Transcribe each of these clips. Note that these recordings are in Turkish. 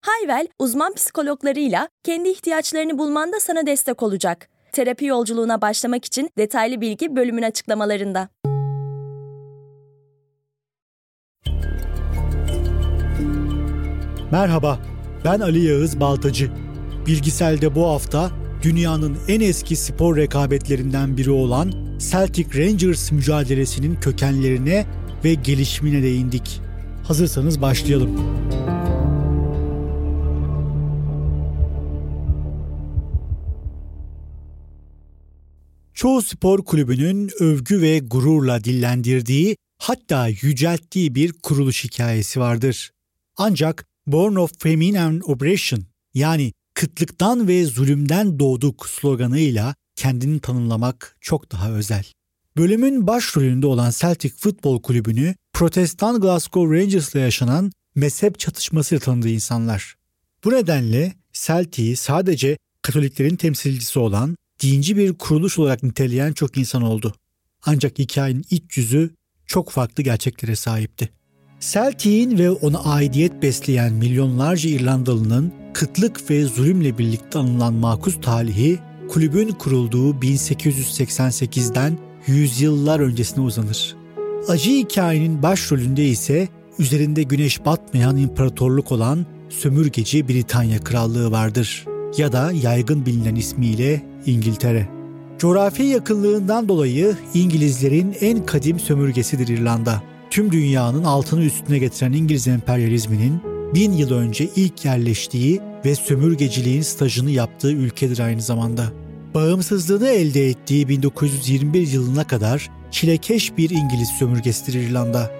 Hayvel, uzman psikologlarıyla kendi ihtiyaçlarını bulmanda sana destek olacak. Terapi yolculuğuna başlamak için detaylı bilgi bölümün açıklamalarında. Merhaba, ben Ali Yağız Baltacı. Bilgisel'de bu hafta dünyanın en eski spor rekabetlerinden biri olan Celtic Rangers mücadelesinin kökenlerine ve gelişimine değindik. Hazırsanız başlayalım. Çoğu spor kulübünün övgü ve gururla dillendirdiği hatta yücelttiği bir kuruluş hikayesi vardır. Ancak Born of Famine and Oppression yani kıtlıktan ve zulümden doğduk sloganıyla kendini tanımlamak çok daha özel. Bölümün başrolünde olan Celtic Futbol Kulübü'nü Protestan Glasgow Rangers'la yaşanan mezhep çatışmasıyla tanıdığı insanlar. Bu nedenle Celtic'i sadece Katoliklerin temsilcisi olan dinci bir kuruluş olarak niteleyen çok insan oldu. Ancak hikayenin iç yüzü çok farklı gerçeklere sahipti. Celtic'in ve ona aidiyet besleyen milyonlarca İrlandalı'nın kıtlık ve zulümle birlikte anılan makus talihi kulübün kurulduğu 1888'den yüzyıllar öncesine uzanır. Acı hikayenin başrolünde ise üzerinde güneş batmayan imparatorluk olan sömürgeci Britanya Krallığı vardır ya da yaygın bilinen ismiyle İngiltere. Coğrafi yakınlığından dolayı İngilizlerin en kadim sömürgesidir İrlanda. Tüm dünyanın altını üstüne getiren İngiliz emperyalizminin bin yıl önce ilk yerleştiği ve sömürgeciliğin stajını yaptığı ülkedir aynı zamanda. Bağımsızlığını elde ettiği 1921 yılına kadar çilekeş bir İngiliz sömürgesidir İrlanda.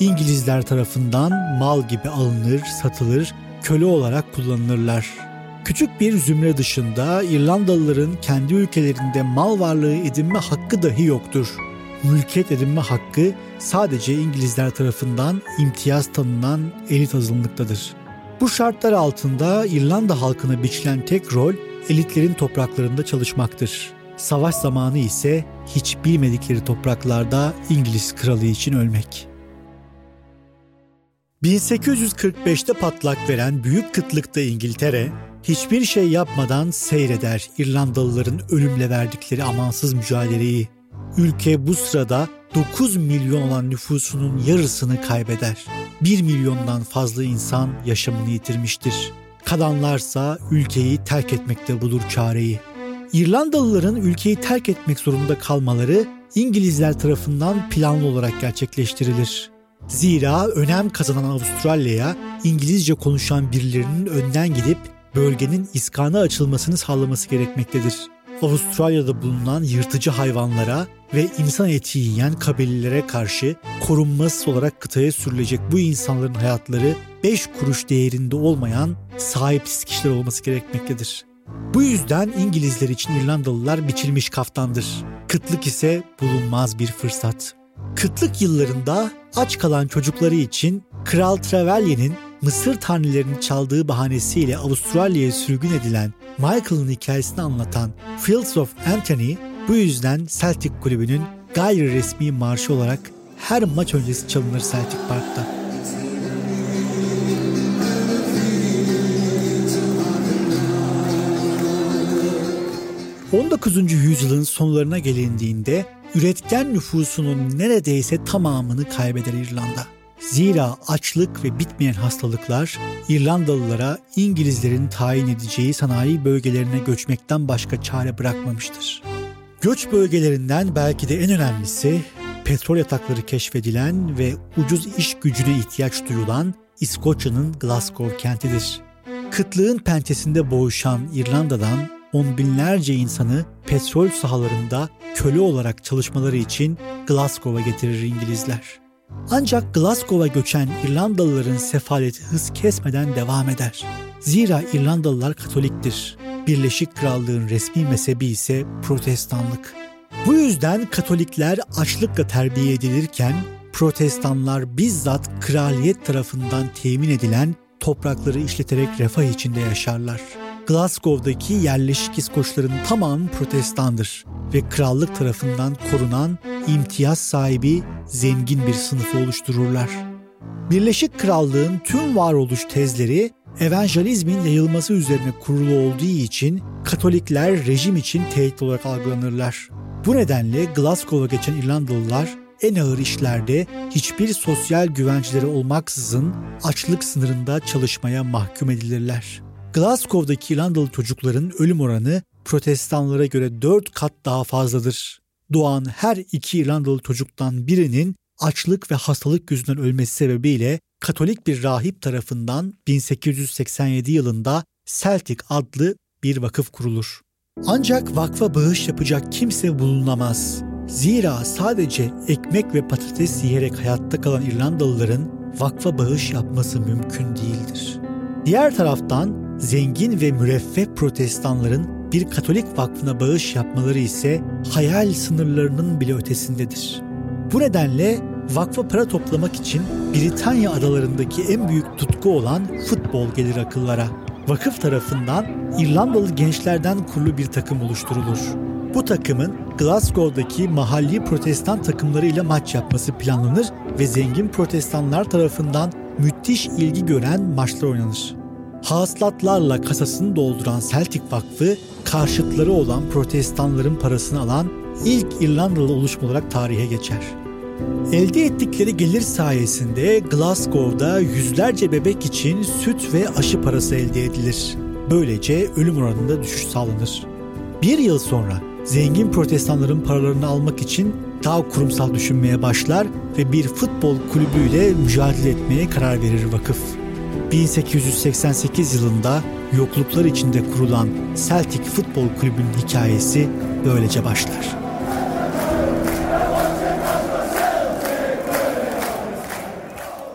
İngilizler tarafından mal gibi alınır, satılır, köle olarak kullanılırlar. Küçük bir zümre dışında İrlandalıların kendi ülkelerinde mal varlığı edinme hakkı dahi yoktur. Mülkiyet edinme hakkı sadece İngilizler tarafından imtiyaz tanınan elit azınlıktadır. Bu şartlar altında İrlanda halkına biçilen tek rol elitlerin topraklarında çalışmaktır. Savaş zamanı ise hiç bilmedikleri topraklarda İngiliz kralı için ölmek. 1845'te patlak veren büyük kıtlıkta İngiltere, hiçbir şey yapmadan seyreder İrlandalıların ölümle verdikleri amansız mücadeleyi. Ülke bu sırada 9 milyon olan nüfusunun yarısını kaybeder. 1 milyondan fazla insan yaşamını yitirmiştir. Kalanlarsa ülkeyi terk etmekte bulur çareyi. İrlandalıların ülkeyi terk etmek zorunda kalmaları İngilizler tarafından planlı olarak gerçekleştirilir. Zira önem kazanan Avustralya'ya İngilizce konuşan birilerinin önden gidip bölgenin iskana açılmasını sağlaması gerekmektedir. Avustralya'da bulunan yırtıcı hayvanlara ve insan eti yiyen kabilelere karşı korunmasız olarak kıtaya sürülecek bu insanların hayatları 5 kuruş değerinde olmayan sahipsiz kişiler olması gerekmektedir. Bu yüzden İngilizler için İrlandalılar biçilmiş kaftandır. Kıtlık ise bulunmaz bir fırsat. Kıtlık yıllarında aç kalan çocukları için Kral Trevelyan'in Mısır tanrılarını çaldığı bahanesiyle Avustralya'ya sürgün edilen Michael'ın hikayesini anlatan Fields of Anthony bu yüzden Celtic kulübünün gayri resmi marşı olarak her maç öncesi çalınır Celtic Park'ta. ...19. yüzyılın sonlarına gelindiğinde... ...üretken nüfusunun neredeyse tamamını kaybeder İrlanda. Zira açlık ve bitmeyen hastalıklar İrlandalılara İngilizlerin tayin edeceği sanayi bölgelerine göçmekten başka çare bırakmamıştır. Göç bölgelerinden belki de en önemlisi petrol yatakları keşfedilen ve ucuz iş gücüne ihtiyaç duyulan İskoçya'nın Glasgow kentidir. Kıtlığın pençesinde boğuşan İrlanda'dan on binlerce insanı petrol sahalarında köle olarak çalışmaları için Glasgow'a getirir İngilizler. Ancak Glasgow'a göçen İrlandalıların sefaleti hız kesmeden devam eder. Zira İrlandalılar Katoliktir. Birleşik Krallığın resmi mezhebi ise protestanlık. Bu yüzden Katolikler açlıkla terbiye edilirken protestanlar bizzat kraliyet tarafından temin edilen toprakları işleterek refah içinde yaşarlar. Glasgow'daki yerleşik İskoçların tamamı protestandır ve krallık tarafından korunan imtiyaz sahibi zengin bir sınıfı oluştururlar. Birleşik Krallığın tüm varoluş tezleri evangelizmin yayılması üzerine kurulu olduğu için Katolikler rejim için tehdit olarak algılanırlar. Bu nedenle Glasgow'a geçen İrlandalılar en ağır işlerde hiçbir sosyal güvençleri olmaksızın açlık sınırında çalışmaya mahkum edilirler. Glasgow'daki İrlandalı çocukların ölüm oranı protestanlara göre 4 kat daha fazladır. Doğan her iki İrlandalı çocuktan birinin açlık ve hastalık yüzünden ölmesi sebebiyle Katolik bir rahip tarafından 1887 yılında Celtic adlı bir vakıf kurulur. Ancak vakfa bağış yapacak kimse bulunamaz. Zira sadece ekmek ve patates yiyerek hayatta kalan İrlandalıların vakfa bağış yapması mümkün değildir. Diğer taraftan zengin ve müreffeh protestanların bir Katolik vakfına bağış yapmaları ise hayal sınırlarının bile ötesindedir. Bu nedenle vakfa para toplamak için Britanya adalarındaki en büyük tutku olan futbol gelir akıllara. Vakıf tarafından İrlandalı gençlerden kurulu bir takım oluşturulur. Bu takımın Glasgow'daki mahalli protestan takımlarıyla maç yapması planlanır ve zengin protestanlar tarafından müthiş ilgi gören maçlar oynanır. Hasılatlarla kasasını dolduran Celtic Vakfı karşıtları olan protestanların parasını alan ilk İrlandalı oluşum olarak tarihe geçer. Elde ettikleri gelir sayesinde Glasgow'da yüzlerce bebek için süt ve aşı parası elde edilir. Böylece ölüm oranında düşüş sağlanır. Bir yıl sonra zengin protestanların paralarını almak için daha kurumsal düşünmeye başlar ve bir futbol kulübüyle mücadele etmeye karar verir vakıf. 1888 yılında yokluklar içinde kurulan Celtic Futbol Kulübü'nün hikayesi böylece başlar.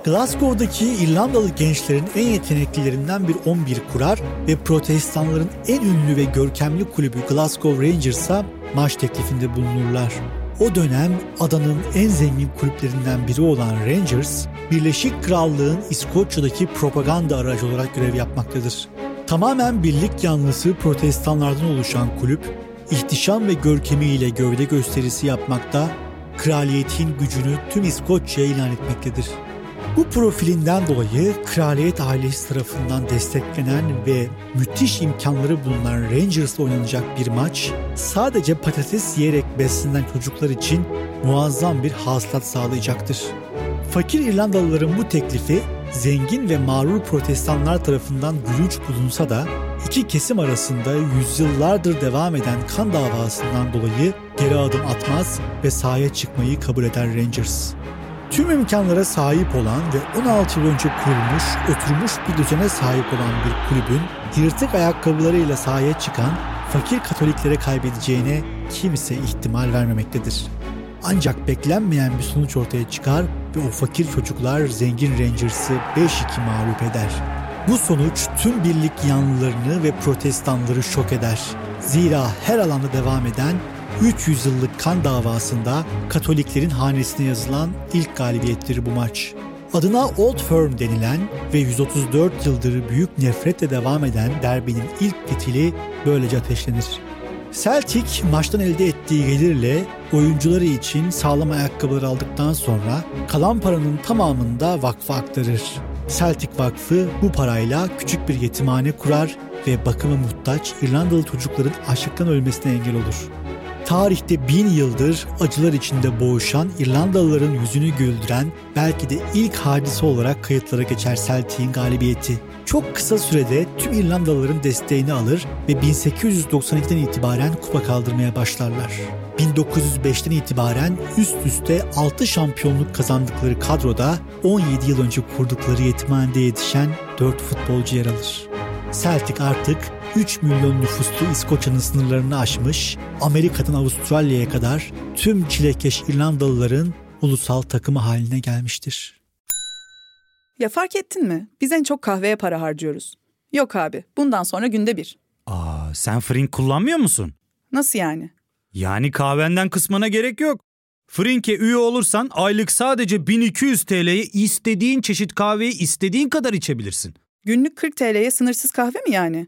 Glasgow'daki İrlandalı gençlerin en yeteneklilerinden bir 11 kurar ve protestanların en ünlü ve görkemli kulübü Glasgow Rangers'a maç teklifinde bulunurlar. O dönem adanın en zengin kulüplerinden biri olan Rangers, Birleşik Krallığın İskoçya'daki propaganda aracı olarak görev yapmaktadır. Tamamen birlik yanlısı protestanlardan oluşan kulüp, ihtişam ve görkemiyle gövde gösterisi yapmakta, kraliyetin gücünü tüm İskoçya'ya ilan etmektedir. Bu profilinden dolayı kraliyet ailesi tarafından desteklenen ve müthiş imkanları bulunan Rangers'la oynanacak bir maç sadece patates yiyerek beslenen çocuklar için muazzam bir hasılat sağlayacaktır. Fakir İrlandalıların bu teklifi zengin ve mağrur protestanlar tarafından gülünç bulunsa da iki kesim arasında yüzyıllardır devam eden kan davasından dolayı geri adım atmaz ve sahaya çıkmayı kabul eder Rangers. Tüm imkanlara sahip olan ve 16 yıl önce kurulmuş, oturmuş bir düzene sahip olan bir kulübün yırtık ayakkabılarıyla sahaya çıkan fakir Katoliklere kaybedeceğine kimse ihtimal vermemektedir. Ancak beklenmeyen bir sonuç ortaya çıkar ve o fakir çocuklar zengin Rangers'ı 5-2 mağlup eder. Bu sonuç tüm birlik yanlılarını ve protestanları şok eder. Zira her alanda devam eden 300 yıllık kan davasında Katoliklerin hanesine yazılan ilk galibiyettir bu maç. Adına Old Firm denilen ve 134 yıldır büyük nefretle devam eden derbinin ilk fitili böylece ateşlenir. Celtic maçtan elde ettiği gelirle oyuncuları için sağlam ayakkabılar aldıktan sonra kalan paranın tamamını da vakfa aktarır. Celtic Vakfı bu parayla küçük bir yetimhane kurar ve bakıma muhtaç İrlandalı çocukların açlıktan ölmesine engel olur. Tarihte bin yıldır acılar içinde boğuşan İrlandalıların yüzünü güldüren belki de ilk hadise olarak kayıtlara geçer Celtic'in galibiyeti. Çok kısa sürede tüm İrlandalıların desteğini alır ve 1892'den itibaren kupa kaldırmaya başlarlar. 1905'ten itibaren üst üste 6 şampiyonluk kazandıkları kadroda 17 yıl önce kurdukları yetimhanede yetişen 4 futbolcu yer alır. Celtic artık 3 milyon nüfuslu İskoçya'nın sınırlarını aşmış, Amerika'dan Avustralya'ya kadar tüm çilekeş İrlandalıların ulusal takımı haline gelmiştir. Ya fark ettin mi? Biz en çok kahveye para harcıyoruz. Yok abi, bundan sonra günde bir. Aa sen Frink kullanmıyor musun? Nasıl yani? Yani kahvenden kısmına gerek yok. Frink'e üye olursan aylık sadece 1200 TL'ye istediğin çeşit kahveyi istediğin kadar içebilirsin. Günlük 40 TL'ye sınırsız kahve mi yani?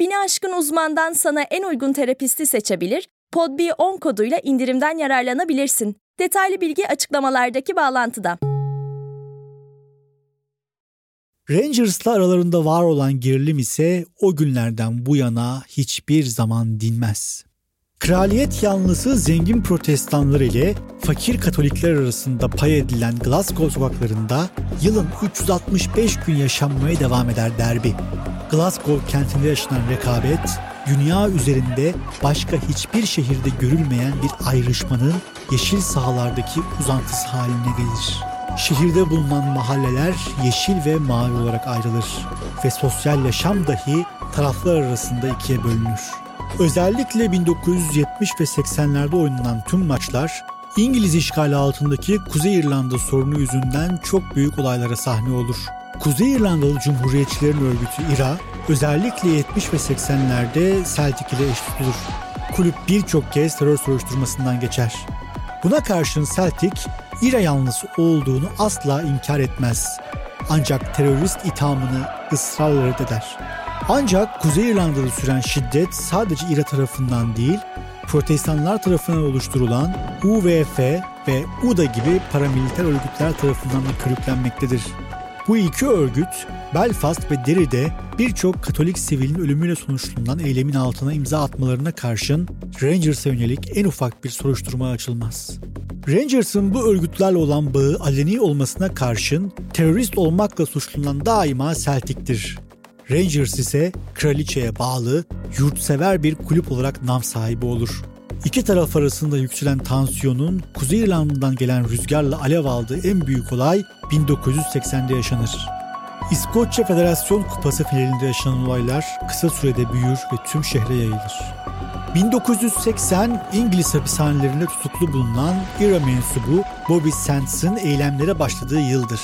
Bini aşkın uzmandan sana en uygun terapisti seçebilir, podb10 koduyla indirimden yararlanabilirsin. Detaylı bilgi açıklamalardaki bağlantıda. Rangers'la aralarında var olan gerilim ise o günlerden bu yana hiçbir zaman dinmez. Kraliyet yanlısı zengin protestanlar ile fakir katolikler arasında pay edilen Glasgow sokaklarında yılın 365 gün yaşanmaya devam eder derbi. Glasgow kentinde yaşanan rekabet, dünya üzerinde başka hiçbir şehirde görülmeyen bir ayrışmanın yeşil sahalardaki uzantısı haline gelir. Şehirde bulunan mahalleler yeşil ve mavi olarak ayrılır ve sosyal yaşam dahi taraflar arasında ikiye bölünür. Özellikle 1970 ve 80'lerde oynanan tüm maçlar İngiliz işgali altındaki Kuzey İrlanda sorunu yüzünden çok büyük olaylara sahne olur. Kuzey İrlandalı Cumhuriyetçilerin örgütü IRA özellikle 70 ve 80'lerde Celtic ile eş tutulur. Kulüp birçok kez terör soruşturmasından geçer. Buna karşın Celtic, İRA yanlısı olduğunu asla inkar etmez. Ancak terörist ithamını ısrarla reddeder. Ancak Kuzey İrlanda'da süren şiddet sadece İRA tarafından değil, protestanlar tarafından oluşturulan UVF ve UDA gibi paramiliter örgütler tarafından da körüklenmektedir. Bu iki örgüt Belfast ve Derry'de birçok Katolik sivilin ölümüyle sonuçlanan eylemin altına imza atmalarına karşın Rangers'a yönelik en ufak bir soruşturma açılmaz. Rangers'ın bu örgütlerle olan bağı aleni olmasına karşın terörist olmakla suçlanan daima Celtic'tir. Rangers ise kraliçeye bağlı, yurtsever bir kulüp olarak nam sahibi olur. İki taraf arasında yükselen tansiyonun Kuzey İrlanda'dan gelen rüzgarla alev aldığı en büyük olay 1980'de yaşanır. İskoçya Federasyon Kupası finalinde yaşanan olaylar kısa sürede büyür ve tüm şehre yayılır. 1980 İngiliz hapishanelerinde tutuklu bulunan IRA mensubu Bobby Sands'ın eylemlere başladığı yıldır.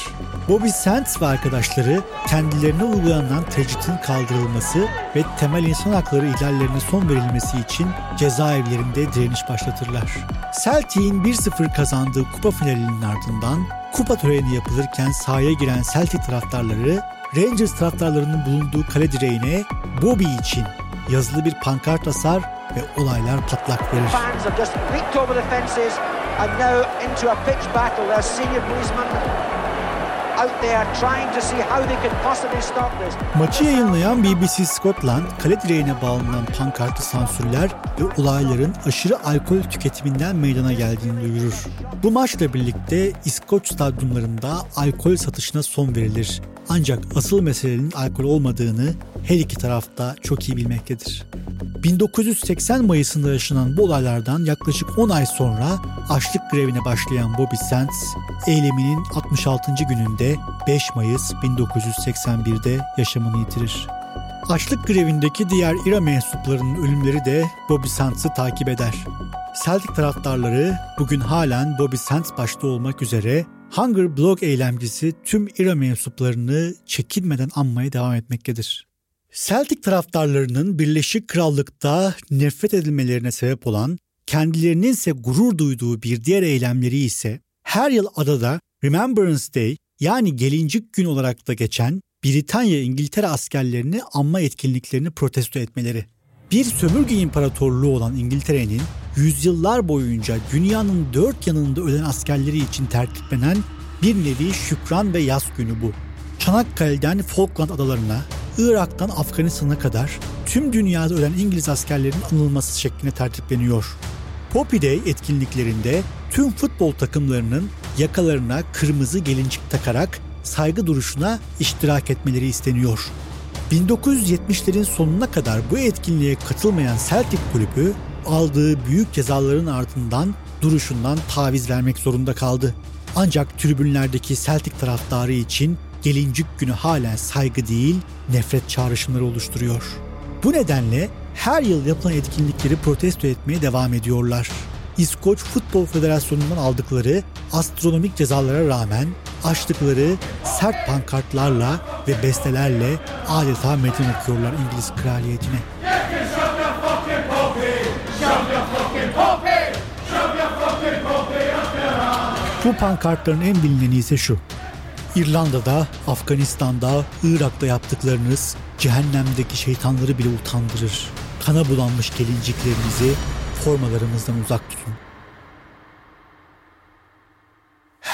Bobby Sands ve arkadaşları kendilerine uygulanan tecritin kaldırılması ve temel insan hakları ihlallerine son verilmesi için cezaevlerinde direniş başlatırlar. Celtic'in 1-0 kazandığı kupa finalinin ardından kupa töreni yapılırken sahaya giren Celtic taraftarları Rangers taraftarlarının bulunduğu kale direğine Bobby için yazılı bir pankart asar ve olaylar patlak verir. Maçı yayınlayan BBC Scotland kale direğine bağlanan pankartı sansürler ve olayların aşırı alkol tüketiminden meydana geldiğini duyurur. Bu maçla birlikte İskoç stadyumlarında alkol satışına son verilir. Ancak asıl meselenin alkol olmadığını her iki tarafta çok iyi bilmektedir. 1980 Mayıs'ında yaşanan bu olaylardan yaklaşık 10 ay sonra açlık grevine başlayan Bobby Sands, eyleminin 66. gününde 5 Mayıs 1981'de yaşamını yitirir. Açlık grevindeki diğer İRA mensuplarının ölümleri de Bobby Sands'ı takip eder. Celtic taraftarları bugün halen Bobby Sands başta olmak üzere Hunger Blog eylemcisi tüm İRA mensuplarını çekinmeden anmaya devam etmektedir. Celtic taraftarlarının Birleşik Krallık'ta nefret edilmelerine sebep olan, kendilerinin ise gurur duyduğu bir diğer eylemleri ise her yıl adada Remembrance Day yani gelincik gün olarak da geçen Britanya İngiltere askerlerini anma etkinliklerini protesto etmeleri. Bir sömürge imparatorluğu olan İngiltere'nin yüzyıllar boyunca dünyanın dört yanında ölen askerleri için tertiplenen bir nevi şükran ve yaz günü bu. Çanakkale'den Falkland adalarına, Irak'tan Afganistan'a kadar tüm dünyada ölen İngiliz askerlerinin anılması şeklinde tertipleniyor. Poppy Day etkinliklerinde tüm futbol takımlarının yakalarına kırmızı gelincik takarak saygı duruşuna iştirak etmeleri isteniyor. 1970'lerin sonuna kadar bu etkinliğe katılmayan Celtic kulübü aldığı büyük cezaların ardından duruşundan taviz vermek zorunda kaldı. Ancak tribünlerdeki Celtic taraftarı için gelincik günü halen saygı değil, nefret çağrışımları oluşturuyor. Bu nedenle her yıl yapılan etkinlikleri protesto etmeye devam ediyorlar. İskoç Futbol Federasyonu'ndan aldıkları astronomik cezalara rağmen açtıkları sert pankartlarla ve bestelerle adeta metin okuyorlar İngiliz kraliyetine. Bu pankartların en bilineni ise şu. İrlanda'da, Afganistan'da, Irak'ta yaptıklarınız cehennemdeki şeytanları bile utandırır. Kana bulanmış gelinciklerinizi formalarımızdan uzak tutun.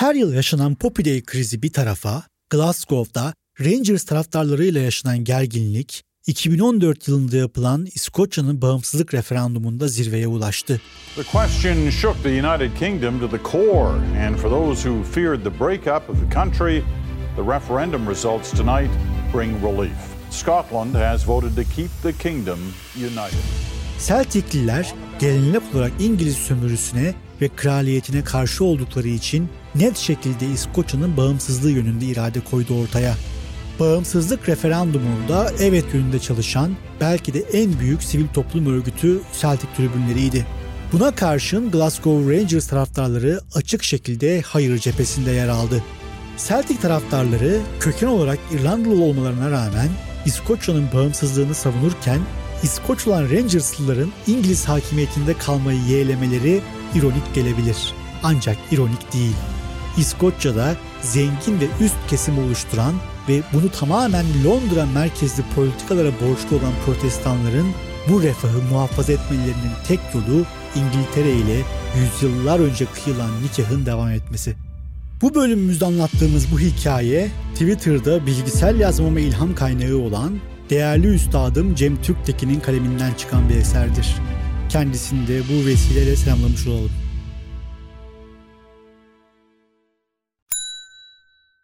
Her yıl yaşanan Poppy Day krizi bir tarafa, Glasgow'da Rangers taraftarlarıyla yaşanan gerginlik 2014 yılında yapılan İskoçya'nın bağımsızlık referandumunda zirveye ulaştı. The question shook the United Kingdom to the core, and for those who feared the breakup of the country, the referendum results tonight bring relief. Scotland has voted to keep the kingdom united. Celticliler geleneksel olarak İngiliz sömürüsüne ve kraliyetine karşı oldukları için net şekilde İskoçya'nın bağımsızlığı yönünde irade koydu ortaya. Bağımsızlık referandumunda evet yönünde çalışan belki de en büyük sivil toplum örgütü Celtic tribünleriydi. Buna karşın Glasgow Rangers taraftarları açık şekilde hayır cephesinde yer aldı. Celtic taraftarları köken olarak İrlandalı olmalarına rağmen İskoçya'nın bağımsızlığını savunurken İskoç olan Rangerslıların İngiliz hakimiyetinde kalmayı yeğlemeleri ironik gelebilir. Ancak ironik değil. İskoçya'da zengin ve üst kesim oluşturan ve bunu tamamen Londra merkezli politikalara borçlu olan protestanların bu refahı muhafaza etmelerinin tek yolu İngiltere ile yüzyıllar önce kıyılan nikahın devam etmesi. Bu bölümümüzde anlattığımız bu hikaye Twitter'da bilgisel yazmama ilham kaynağı olan değerli üstadım Cem Türktekin'in kaleminden çıkan bir eserdir. Kendisini de bu vesileyle selamlamış olalım.